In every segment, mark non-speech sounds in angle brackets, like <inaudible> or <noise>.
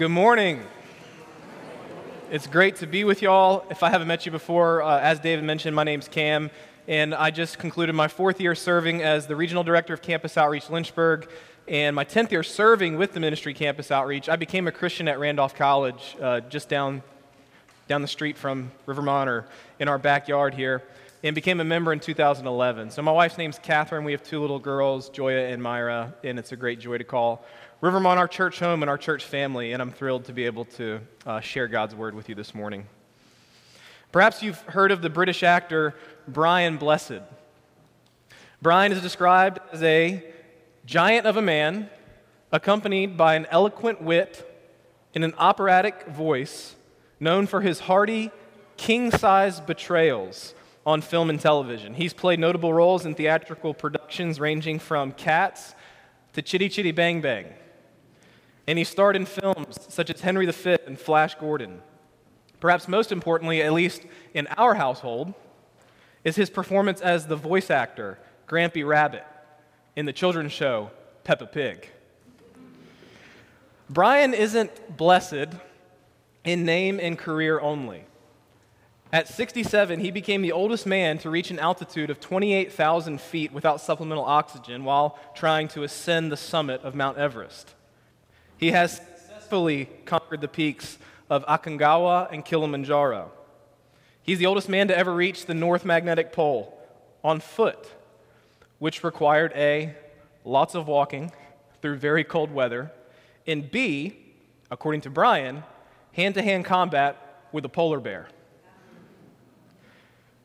Good morning. It's great to be with y'all. If I haven't met you before, uh, as David mentioned, my name's Cam, and I just concluded my fourth year serving as the regional director of Campus Outreach Lynchburg, and my 10th year serving with the ministry Campus Outreach. I became a Christian at Randolph College, uh, just down, down the street from Rivermont or in our backyard here, and became a member in 2011. So my wife's name's Catherine. We have two little girls, Joya and Myra, and it's a great joy to call Rivermont our church home and our church family, and I'm thrilled to be able to uh, share God's word with you this morning. Perhaps you've heard of the British actor Brian Blessed. Brian is described as a giant of a man, accompanied by an eloquent wit and an operatic voice, known for his hearty, king sized betrayals on film and television. He's played notable roles in theatrical productions ranging from Cats to Chitty Chitty Bang Bang and he starred in films such as Henry V and Flash Gordon. Perhaps most importantly, at least in our household, is his performance as the voice actor, Grampy Rabbit, in the children's show Peppa Pig. Brian isn't blessed in name and career only. At 67, he became the oldest man to reach an altitude of 28,000 feet without supplemental oxygen while trying to ascend the summit of Mount Everest. He has successfully conquered the peaks of Aconcagua and Kilimanjaro. He's the oldest man to ever reach the North Magnetic Pole on foot, which required A, lots of walking through very cold weather, and B, according to Brian, hand to hand combat with a polar bear.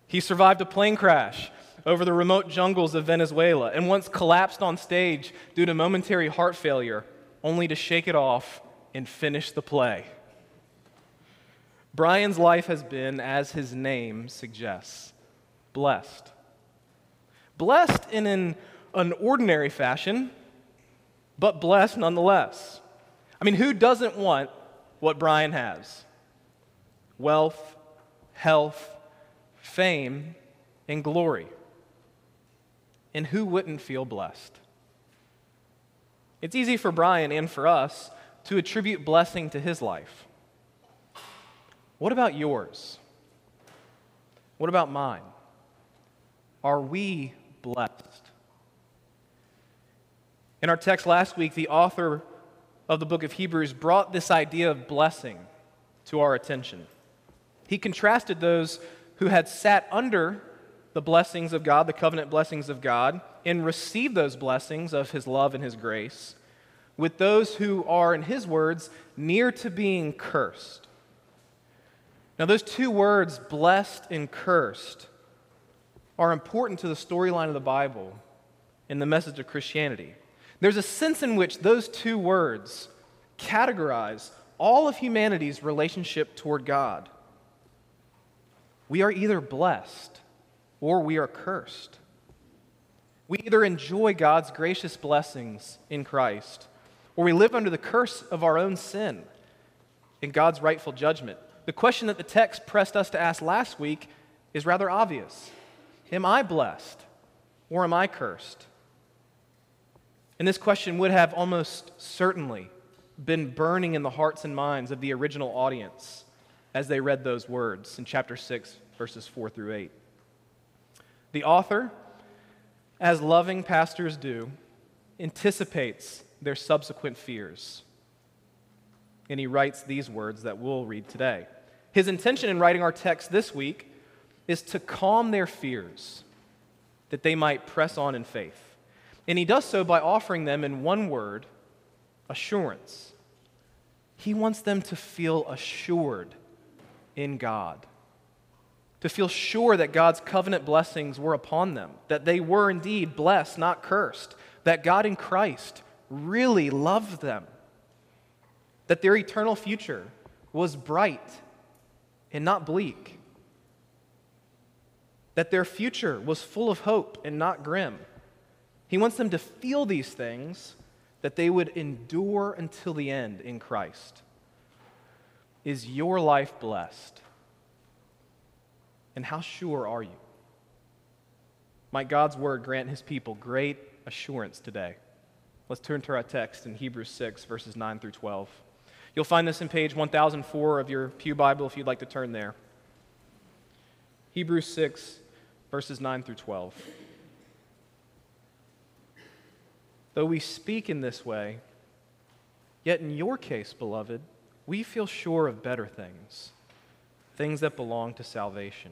He survived a plane crash over the remote jungles of Venezuela and once collapsed on stage due to momentary heart failure only to shake it off and finish the play. Brian's life has been, as his name suggests, blessed. Blessed in an, an ordinary fashion, but blessed nonetheless. I mean, who doesn't want what Brian has? Wealth, health, fame, and glory. And who wouldn't feel blessed? It's easy for Brian and for us to attribute blessing to his life. What about yours? What about mine? Are we blessed? In our text last week, the author of the book of Hebrews brought this idea of blessing to our attention. He contrasted those who had sat under the blessings of God, the covenant blessings of God, and receive those blessings of his love and his grace, with those who are, in his words, near to being cursed. Now, those two words, blessed and cursed, are important to the storyline of the Bible and the message of Christianity. There's a sense in which those two words categorize all of humanity's relationship toward God. We are either blessed or we are cursed. We either enjoy God's gracious blessings in Christ, or we live under the curse of our own sin in God's rightful judgment. The question that the text pressed us to ask last week is rather obvious Am I blessed, or am I cursed? And this question would have almost certainly been burning in the hearts and minds of the original audience as they read those words in chapter 6, verses 4 through 8. The author, as loving pastors do, anticipates their subsequent fears. And he writes these words that we'll read today. His intention in writing our text this week is to calm their fears, that they might press on in faith. And he does so by offering them, in one word, assurance. He wants them to feel assured in God to feel sure that God's covenant blessings were upon them, that they were indeed blessed, not cursed, that God in Christ really loved them, that their eternal future was bright and not bleak, that their future was full of hope and not grim. He wants them to feel these things that they would endure until the end in Christ. Is your life blessed? And how sure are you? Might God's word grant his people great assurance today. Let's turn to our text in Hebrews 6, verses 9 through 12. You'll find this in page 1004 of your Pew Bible if you'd like to turn there. Hebrews 6, verses 9 through 12. Though we speak in this way, yet in your case, beloved, we feel sure of better things, things that belong to salvation.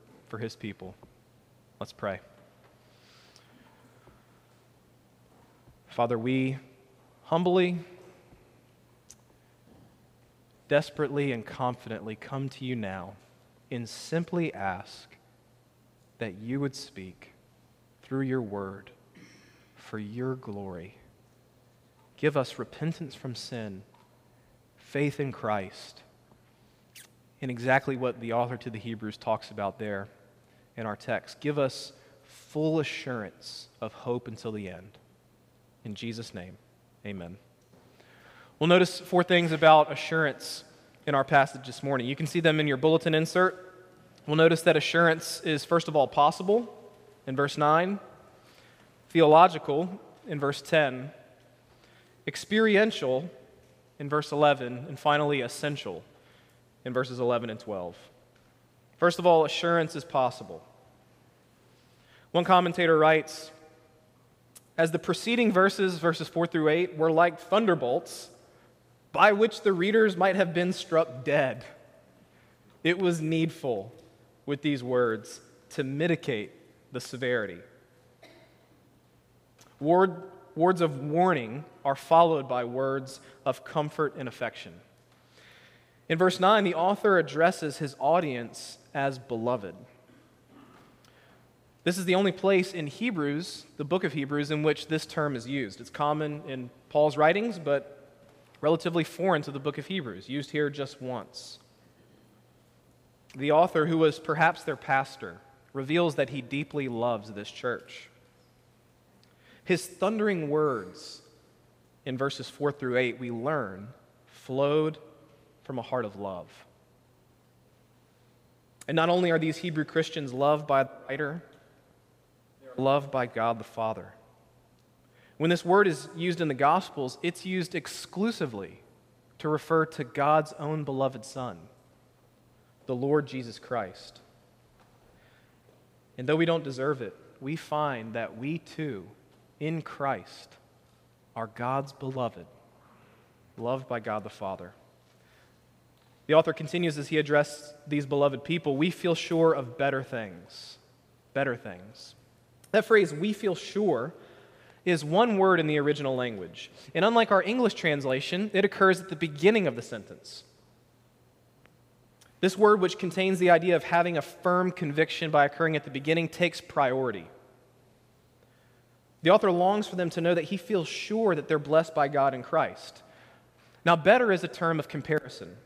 for his people. Let's pray. Father, we humbly, desperately, and confidently come to you now and simply ask that you would speak through your word for your glory. Give us repentance from sin faith in Christ, in exactly what the author to the Hebrews talks about there in our text. Give us full assurance of hope until the end. In Jesus' name, amen. We'll notice four things about assurance in our passage this morning. You can see them in your bulletin insert. We'll notice that assurance is, first of all, possible in verse 9, theological in verse 10, experiential in verse 11, and finally, essential in verses 11 and 12. First of all, assurance is possible. One commentator writes As the preceding verses, verses 4 through 8, were like thunderbolts by which the readers might have been struck dead, it was needful with these words to mitigate the severity. Word, words of warning are followed by words of comfort and affection. In verse 9, the author addresses his audience as beloved. This is the only place in Hebrews, the book of Hebrews, in which this term is used. It's common in Paul's writings, but relatively foreign to the book of Hebrews, used here just once. The author, who was perhaps their pastor, reveals that he deeply loves this church. His thundering words in verses 4 through 8, we learn, flowed from a heart of love. And not only are these Hebrew Christians loved by the writer, they're loved by God the Father. When this word is used in the Gospels, it's used exclusively to refer to God's own beloved Son, the Lord Jesus Christ. And though we don't deserve it, we find that we too, in Christ, are God's beloved, loved by God the Father. The author continues as he addresses these beloved people we feel sure of better things. Better things. That phrase, we feel sure, is one word in the original language. And unlike our English translation, it occurs at the beginning of the sentence. This word, which contains the idea of having a firm conviction by occurring at the beginning, takes priority. The author longs for them to know that he feels sure that they're blessed by God in Christ. Now, better is a term of comparison.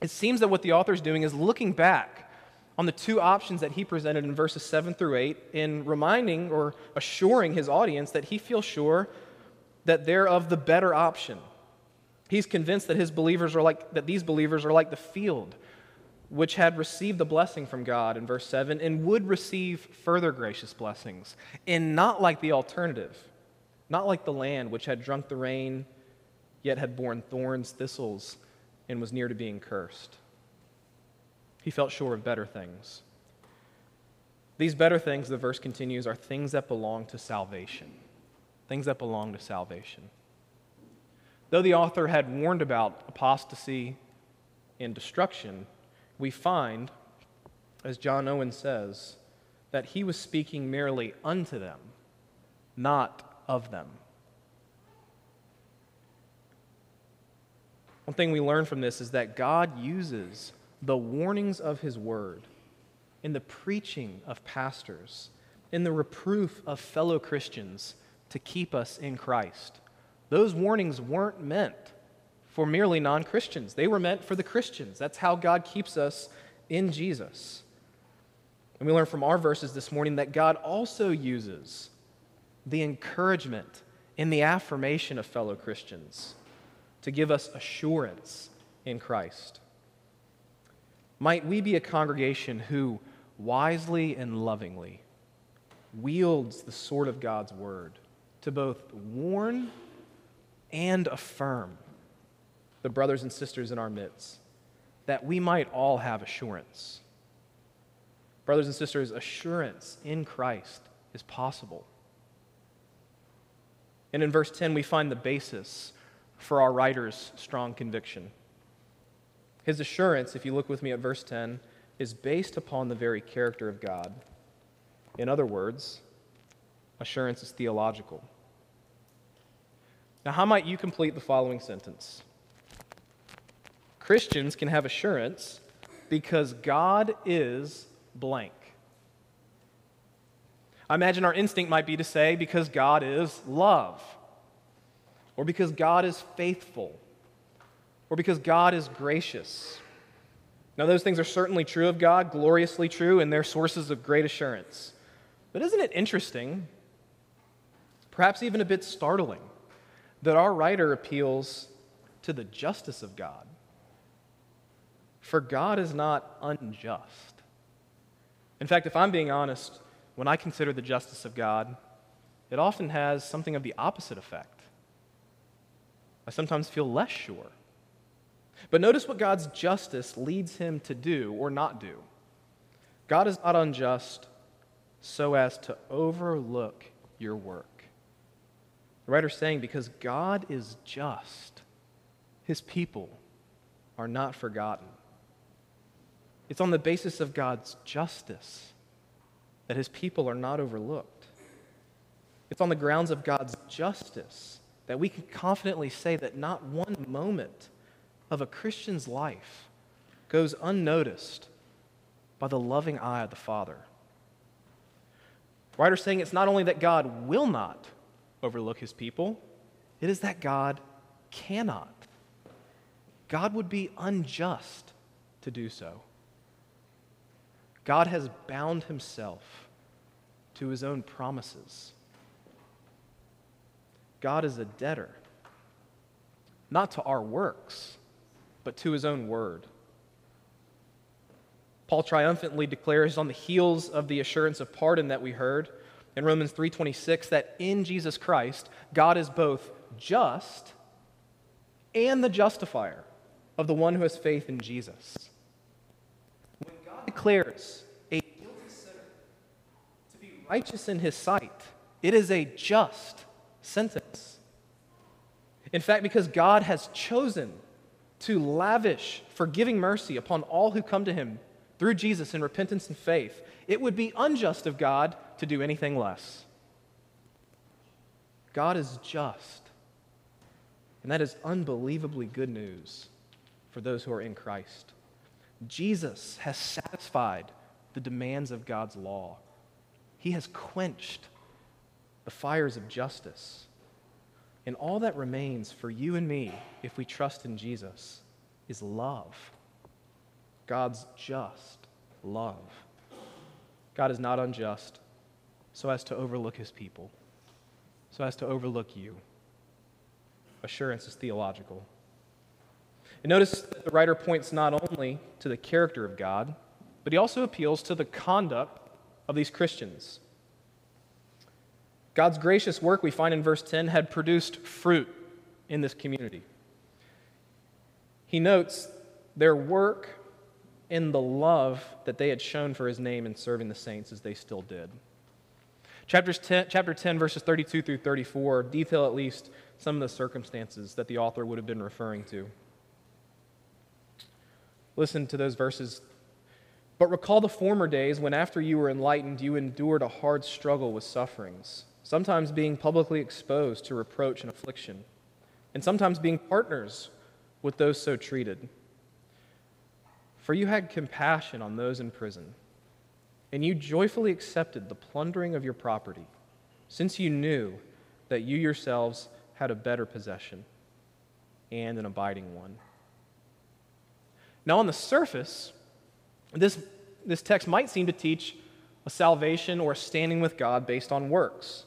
It seems that what the author is doing is looking back on the two options that he presented in verses 7 through 8 in reminding or assuring his audience that he feels sure that they're of the better option. He's convinced that his believers are like that these believers are like the field which had received the blessing from God in verse 7 and would receive further gracious blessings, and not like the alternative, not like the land which had drunk the rain, yet had borne thorns, thistles, and was near to being cursed. He felt sure of better things. These better things, the verse continues, are things that belong to salvation. Things that belong to salvation. Though the author had warned about apostasy and destruction, we find, as John Owen says, that he was speaking merely unto them, not of them. One thing we learn from this is that God uses the warnings of his word in the preaching of pastors, in the reproof of fellow Christians to keep us in Christ. Those warnings weren't meant for merely non Christians. They were meant for the Christians. That's how God keeps us in Jesus. And we learn from our verses this morning that God also uses the encouragement and the affirmation of fellow Christians to give us assurance in Christ. Might we be a congregation who wisely and lovingly wields the sword of God's word to both warn and affirm the brothers and sisters in our midst, that we might all have assurance. Brothers and sisters, assurance in Christ is possible. And in verse 10, we find the basis for our writer's strong conviction. His assurance, if you look with me at verse 10, is based upon the very character of God. In other words, assurance is theological. Now, how might you complete the following sentence? Christians can have assurance because God is blank. I imagine our instinct might be to say, because God is love, or because God is faithful, or because God is gracious. Now, those things are certainly true of God, gloriously true, and they're sources of great assurance. But isn't it interesting, perhaps even a bit startling, that our writer appeals to the justice of God? For God is not unjust. In fact, if I'm being honest, when I consider the justice of God, it often has something of the opposite effect. I sometimes feel less sure. But notice what God's justice leads him to do or not do. God is not unjust so as to overlook your work. The writer's saying, because God is just, his people are not forgotten. It's on the basis of God's justice that his people are not overlooked. It's on the grounds of God's justice that we can confidently say that not one moment of a Christian's life goes unnoticed by the loving eye of the Father. Writer's saying it's not only that God will not overlook his people, it is that God cannot. God would be unjust to do so. God has bound himself to his own promises. God is a debtor, not to our works, but to his own word. Paul triumphantly declares on the heels of the assurance of pardon that we heard in Romans 3:26 that in Jesus Christ God is both just and the justifier of the one who has faith in Jesus When God declares a guilty sinner to be righteous in his sight, it is a just sentence. In fact, because God has chosen to lavish forgiving mercy upon all who come to him through Jesus in repentance and faith, it would be unjust of God to do anything less. God is just. And that is unbelievably good news for those who are in Christ. Jesus has satisfied the demands of God's law. He has quenched the fires of justice. And all that remains for you and me, if we trust in Jesus, is love. God's just love. God is not unjust so as to overlook his people, so as to overlook you. Assurance is theological. And notice that the writer points not only to the character of God, but he also appeals to the conduct of these Christians. God's gracious work, we find in verse 10, had produced fruit in this community. He notes their work in the love that they had shown for his name in serving the saints as they still did. Chapters 10, chapter 10, verses 32 through 34 detail at least some of the circumstances that the author would have been referring to. Listen to those verses. But recall the former days when, after you were enlightened, you endured a hard struggle with sufferings, sometimes being publicly exposed to reproach and affliction, and sometimes being partners with those so treated. For you had compassion on those in prison, and you joyfully accepted the plundering of your property, since you knew that you yourselves had a better possession. and an abiding one. Now, on the surface, this, this text might seem to teach a salvation or a standing with God based on works.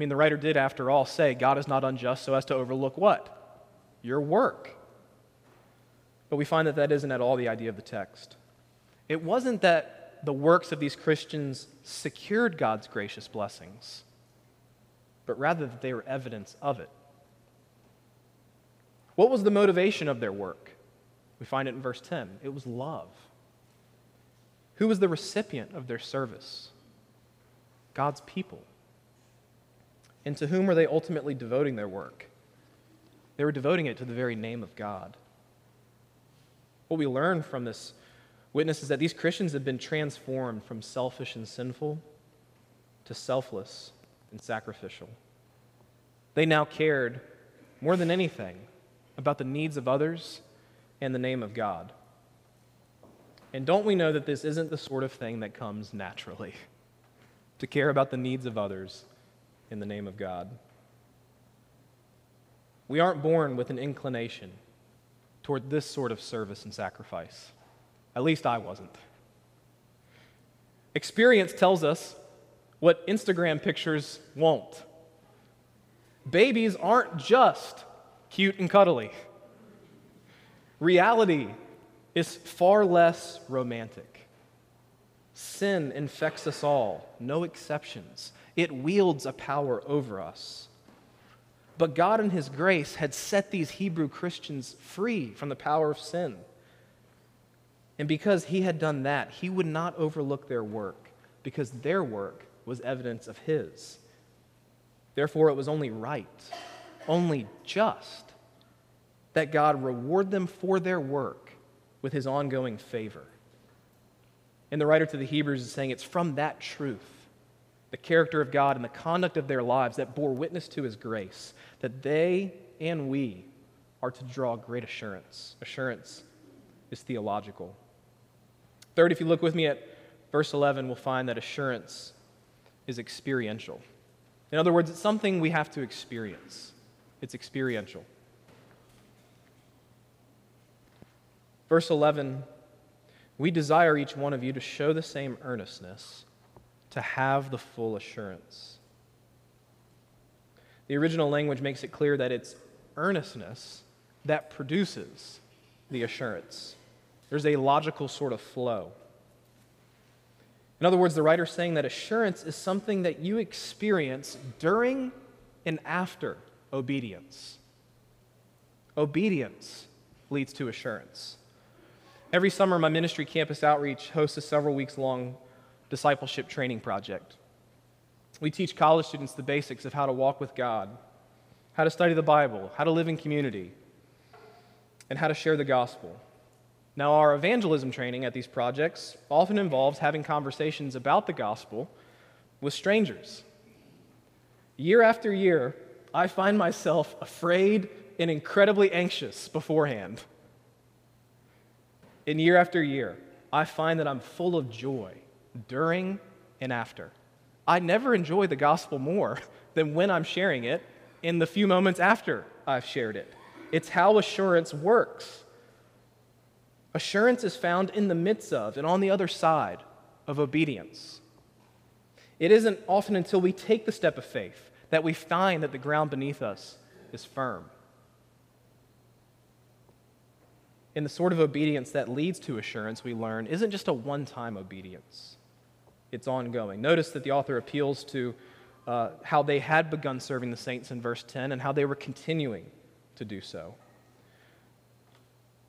I mean, the writer did, after all, say, God is not unjust so as to overlook what? Your work. But we find that that isn't at all the idea of the text. It wasn't that the works of these Christians secured God's gracious blessings, but rather that they were evidence of it. What was the motivation of their work? We find it in verse 10 it was love. Who was the recipient of their service? God's people. And to whom were they ultimately devoting their work? They were devoting it to the very name of God. What we learn from this witness is that these Christians have been transformed from selfish and sinful to selfless and sacrificial. They now cared more than anything about the needs of others and the name of God. And don't we know that this isn't the sort of thing that comes naturally? <laughs> To care about the needs of others in the name of God. We aren't born with an inclination toward this sort of service and sacrifice. At least I wasn't. Experience tells us what Instagram pictures won't. Babies aren't just cute and cuddly. Reality is far less romantic. Sin infects us all, no exceptions. It wields a power over us. But God, in His grace, had set these Hebrew Christians free from the power of sin. And because He had done that, He would not overlook their work, because their work was evidence of His. Therefore, it was only right, only just, that God reward them for their work with his ongoing favor. And the writer to the Hebrews is saying it's from that truth, the character of God and the conduct of their lives that bore witness to his grace, that they and we are to draw great assurance. Assurance is theological. Third, if you look with me at verse 11, we'll find that assurance is experiential. In other words, it's something we have to experience. It's experiential. Verse 11 We desire each one of you to show the same earnestness, to have the full assurance. The original language makes it clear that it's earnestness that produces the assurance. There's a logical sort of flow. In other words, the writer's saying that assurance is something that you experience during and after obedience. Obedience leads to assurance. Every summer, my ministry campus outreach hosts a several weeks long discipleship training project. We teach college students the basics of how to walk with God, how to study the Bible, how to live in community, and how to share the gospel. Now, our evangelism training at these projects often involves having conversations about the gospel with strangers. Year after year, I find myself afraid and incredibly anxious beforehand and year after year, I find that I'm full of joy during and after. I never enjoy the gospel more <laughs> than when I'm sharing it in the few moments after I've shared it. It's how assurance works. Assurance is found in the midst of and on the other side of obedience. It isn't often until we take the step of faith that we find that the ground beneath us is firm. in the sort of obedience that leads to assurance, we learn, isn't just a one time obedience, it's ongoing. Notice that the author appeals to uh, how they had begun serving the saints in verse 10 and how they were continuing to do so.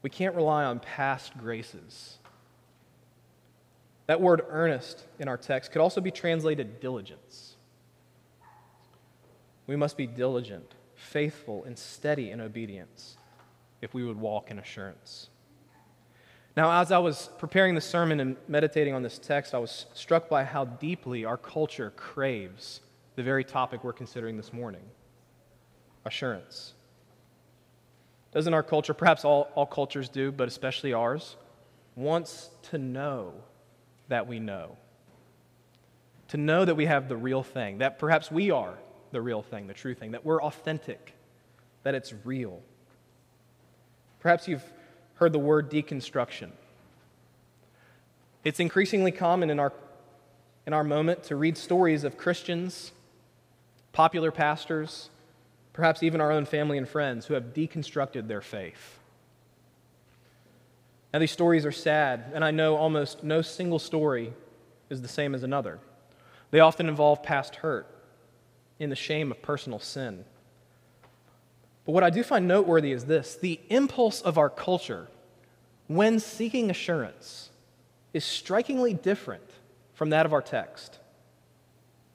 We can't rely on past graces. That word earnest in our text could also be translated diligence. We must be diligent, faithful, and steady in obedience if we would walk in assurance. Now, as I was preparing the sermon and meditating on this text, I was struck by how deeply our culture craves the very topic we're considering this morning assurance. Doesn't our culture, perhaps all, all cultures do, but especially ours, wants to know that we know? To know that we have the real thing, that perhaps we are the real thing, the true thing, that we're authentic, that it's real. Perhaps you've heard the word deconstruction. It's increasingly common in our, in our moment to read stories of Christians, popular pastors, perhaps even our own family and friends who have deconstructed their faith. Now, these stories are sad, and I know almost no single story is the same as another. They often involve past hurt in the shame of personal sin. But what I do find noteworthy is this the impulse of our culture when seeking assurance is strikingly different from that of our text.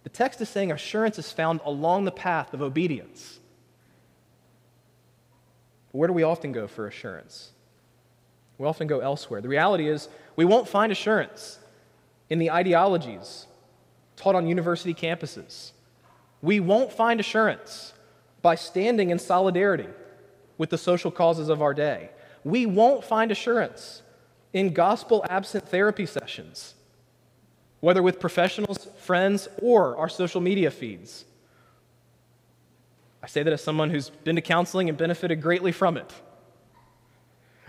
The text is saying assurance is found along the path of obedience. But where do we often go for assurance? We often go elsewhere. The reality is, we won't find assurance in the ideologies taught on university campuses. We won't find assurance by standing in solidarity with the social causes of our day. We won't find assurance in gospel absent therapy sessions, whether with professionals, friends, or our social media feeds. I say that as someone who's been to counseling and benefited greatly from it.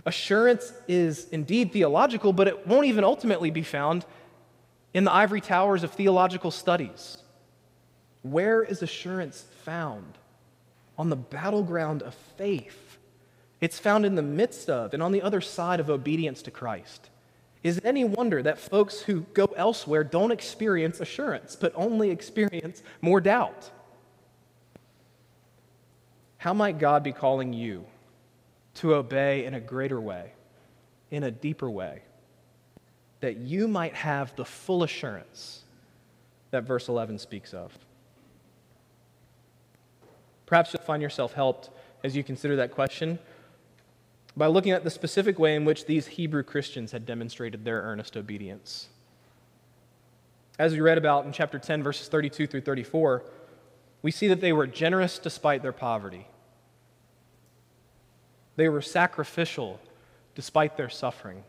Assurance is indeed theological, but it won't even ultimately be found in the ivory towers of theological studies. Where is assurance found? On the battleground of faith. It's found in the midst of and on the other side of obedience to Christ. Is it any wonder that folks who go elsewhere don't experience assurance, but only experience more doubt? How might God be calling you to obey in a greater way, in a deeper way, that you might have the full assurance that verse 11 speaks of? Perhaps you'll find yourself helped as you consider that question by looking at the specific way in which these Hebrew Christians had demonstrated their earnest obedience. As we read about in chapter 10, verses 32 through 34, we see that they were generous despite their poverty. They were sacrificial despite their suffering.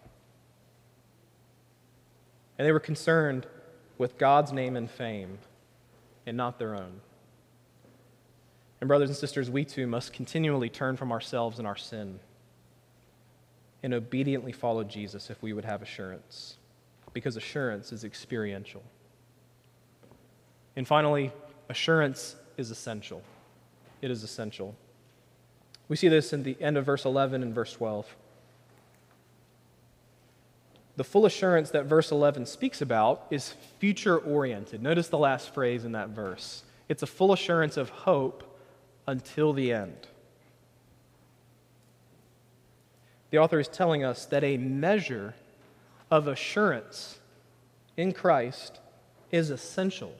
And they were concerned with God's name and fame and not their own. And, brothers and sisters, we too must continually turn from ourselves and our sin and obediently follow Jesus if we would have assurance, because assurance is experiential. And finally, assurance is essential. It is essential. We see this in the end of verse 11 and verse 12. The full assurance that verse 11 speaks about is future oriented. Notice the last phrase in that verse. It's a full assurance of hope until the end. The author is telling us that a measure of assurance in Christ is essential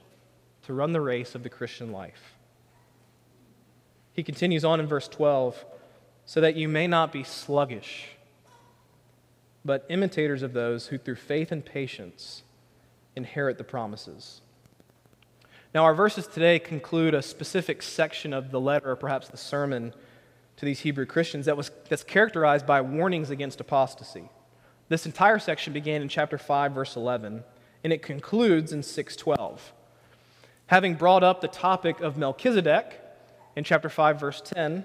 to run the race of the Christian life. He continues on in verse 12 so that you may not be sluggish, but imitators of those who through faith and patience inherit the promises. Now, our verses today conclude a specific section of the letter, or perhaps the sermon, to these Hebrew Christians that was, that's characterized by warnings against apostasy. This entire section began in chapter 5, verse 11, and it concludes in 612. Having brought up the topic of Melchizedek, in chapter 5, verse 10,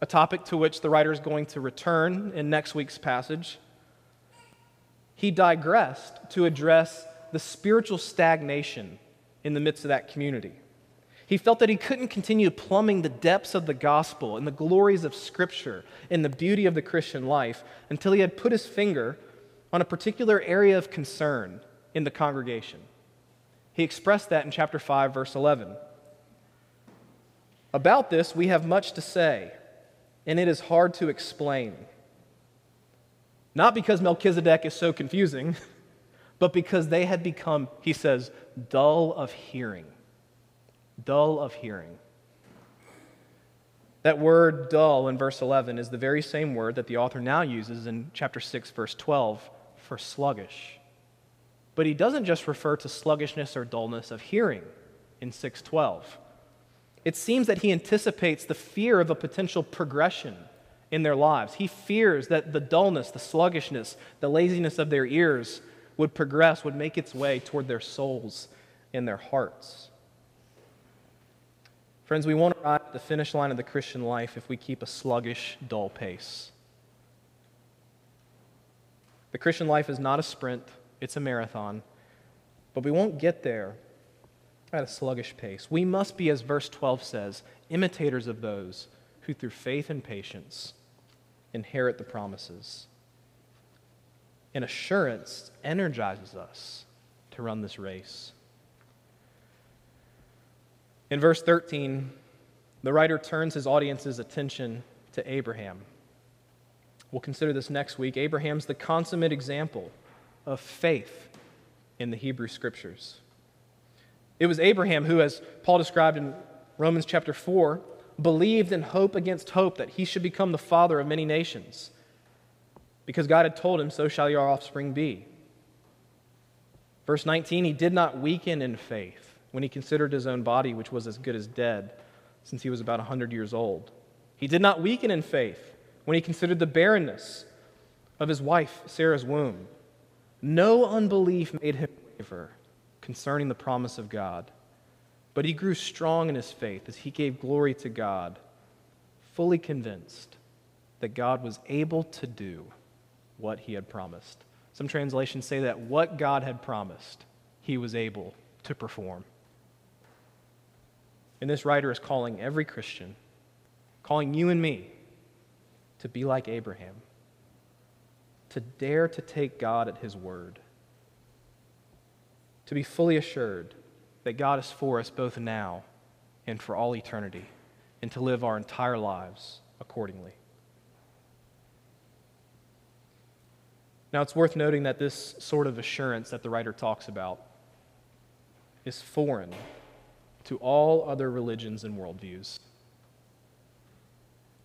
a topic to which the writer is going to return in next week's passage, he digressed to address the spiritual stagnation in the midst of that community. He felt that he couldn't continue plumbing the depths of the gospel and the glories of Scripture and the beauty of the Christian life until he had put his finger on a particular area of concern in the congregation. He expressed that in chapter 5, verse 11. About this, we have much to say, and it is hard to explain. Not because Melchizedek is so confusing, <laughs> but because they had become, he says, dull of hearing. Dull of hearing. That word dull in verse 11 is the very same word that the author now uses in chapter 6, verse 12 for sluggish. But he doesn't just refer to sluggishness or dullness of hearing in 612. It seems that he anticipates the fear of a potential progression in their lives. He fears that the dullness, the sluggishness, the laziness of their ears would progress, would make its way toward their souls and their hearts. Friends, we won't arrive at the finish line of the Christian life if we keep a sluggish, dull pace. The Christian life is not a sprint, it's a marathon. But we won't get there at a sluggish pace. We must be, as verse 12 says, imitators of those who through faith and patience inherit the promises. And assurance energizes us to run this race. In verse 13, the writer turns his audience's attention to Abraham. We'll consider this next week. Abraham's the consummate example of faith in the Hebrew Scriptures. It was Abraham who, as Paul described in Romans chapter 4, believed in hope against hope that he should become the father of many nations. Because God had told him, So shall your offspring be. Verse 19, he did not weaken in faith when he considered his own body, which was as good as dead, since he was about 100 years old. He did not weaken in faith when he considered the barrenness of his wife, Sarah's womb. No unbelief made him waver concerning the promise of God, but he grew strong in his faith as he gave glory to God, fully convinced that God was able to do what he had promised. Some translations say that what God had promised, he was able to perform. And this writer is calling every Christian, calling you and me, to be like Abraham, to dare to take God at his word, to be fully assured that God is for us both now and for all eternity, and to live our entire lives accordingly. Now, it's worth noting that this sort of assurance that the writer talks about is foreign to all other religions and worldviews.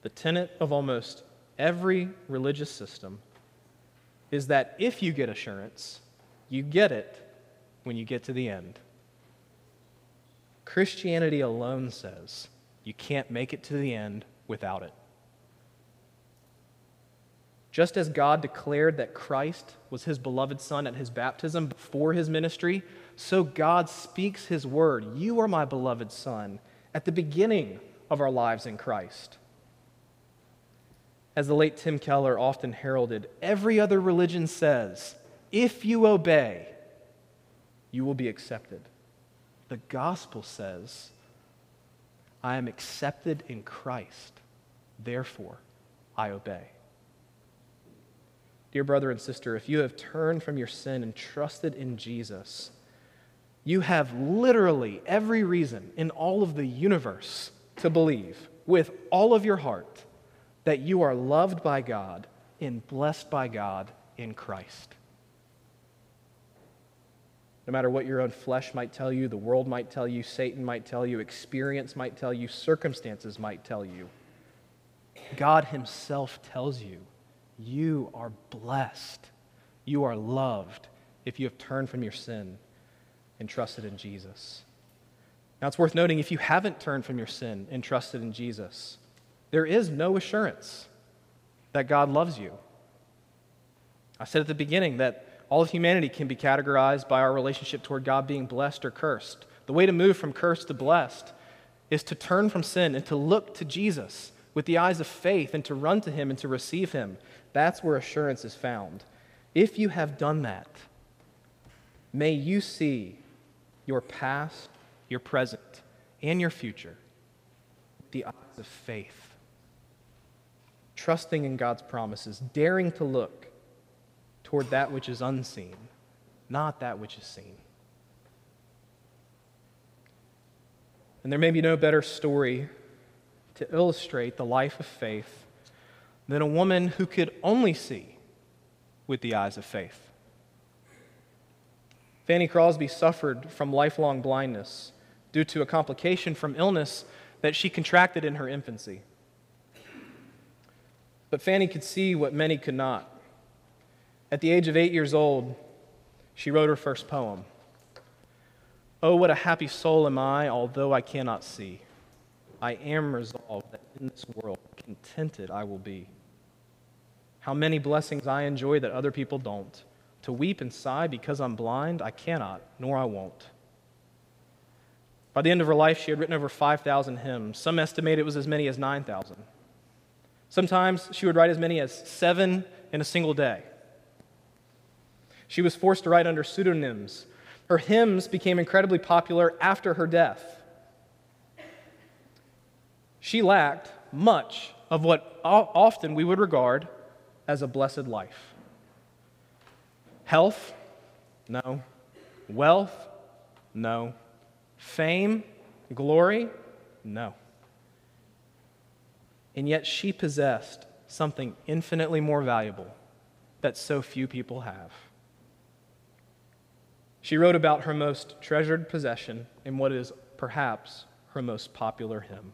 The tenet of almost every religious system is that if you get assurance, you get it when you get to the end. Christianity alone says you can't make it to the end without it. Just as God declared that Christ was his beloved Son at his baptism before his ministry, so God speaks his word, You are my beloved Son, at the beginning of our lives in Christ. As the late Tim Keller often heralded, every other religion says, if you obey, you will be accepted. The gospel says, I am accepted in Christ, therefore I obey. Dear brother and sister, if you have turned from your sin and trusted in Jesus, you have literally every reason in all of the universe to believe with all of your heart that you are loved by God and blessed by God in Christ. No matter what your own flesh might tell you, the world might tell you, Satan might tell you, experience might tell you, circumstances might tell you, God Himself tells you, you are blessed. You are loved if you have turned from your sin and trusted in Jesus. Now, it's worth noting if you haven't turned from your sin and trusted in Jesus, there is no assurance that God loves you. I said at the beginning that all of humanity can be categorized by our relationship toward God being blessed or cursed. The way to move from cursed to blessed is to turn from sin and to look to Jesus with the eyes of faith and to run to Him and to receive Him. That's where assurance is found. If you have done that, may you see your past, your present, and your future the eyes of faith trusting in God's promises, daring to look toward that which is unseen, not that which is seen. And there may be no better story to illustrate the life of faith than a woman who could only see with the eyes of faith. Fanny Crosby suffered from lifelong blindness due to a complication from illness that she contracted in her infancy. But Fanny could see what many could not. At the age of eight years old, she wrote her first poem. Oh, what a happy soul am I, although I cannot see. I am resolved that in this world contented I will be. How many blessings I enjoy that other people don't. To weep and sigh because I'm blind, I cannot, nor I won't. By the end of her life, she had written over 5,000 hymns. Some estimate it was as many as 9,000. Sometimes she would write as many as seven in a single day. She was forced to write under pseudonyms. Her hymns became incredibly popular after her death. She lacked much of what often we would regard as a blessed life health, no. Wealth, no. Fame, glory, no. And yet she possessed something infinitely more valuable that so few people have. She wrote about her most treasured possession in what is perhaps her most popular hymn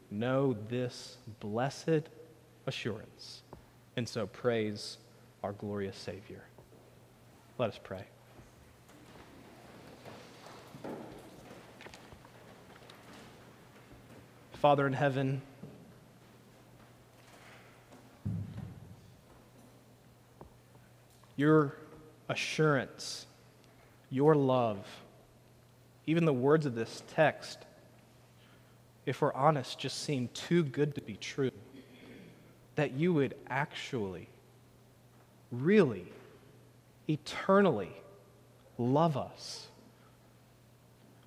know this blessed assurance and so praise our glorious Savior. Let us pray. Father in heaven, your assurance, your love, even the words of this text, if we're honest, just seem too good to be true. That you would actually, really, eternally love us.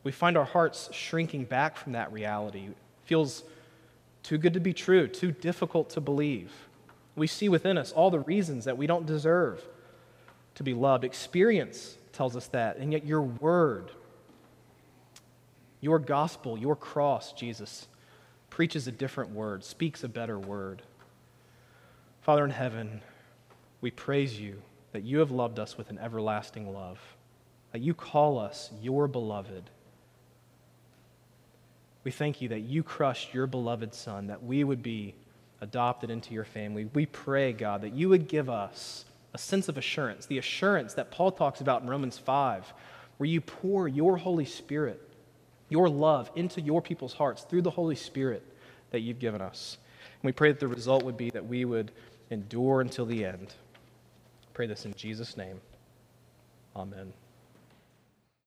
We find our hearts shrinking back from that reality It feels too good to be true, too difficult to believe. We see within us all the reasons that we don't deserve to be loved. Experience tells us that, and yet your word, your gospel, your cross, Jesus, preaches a different word, speaks a better word. Father in heaven, we praise you that you have loved us with an everlasting love, that you call us your beloved we thank you that you crushed your beloved Son, that we would be adopted into your family. We pray, God, that you would give us a sense of assurance, the assurance that Paul talks about in Romans 5, where you pour your Holy Spirit, your love into your people's hearts through the Holy Spirit that you've given us. And we pray that the result would be that we would endure until the end. Pray this in Jesus' name. Amen.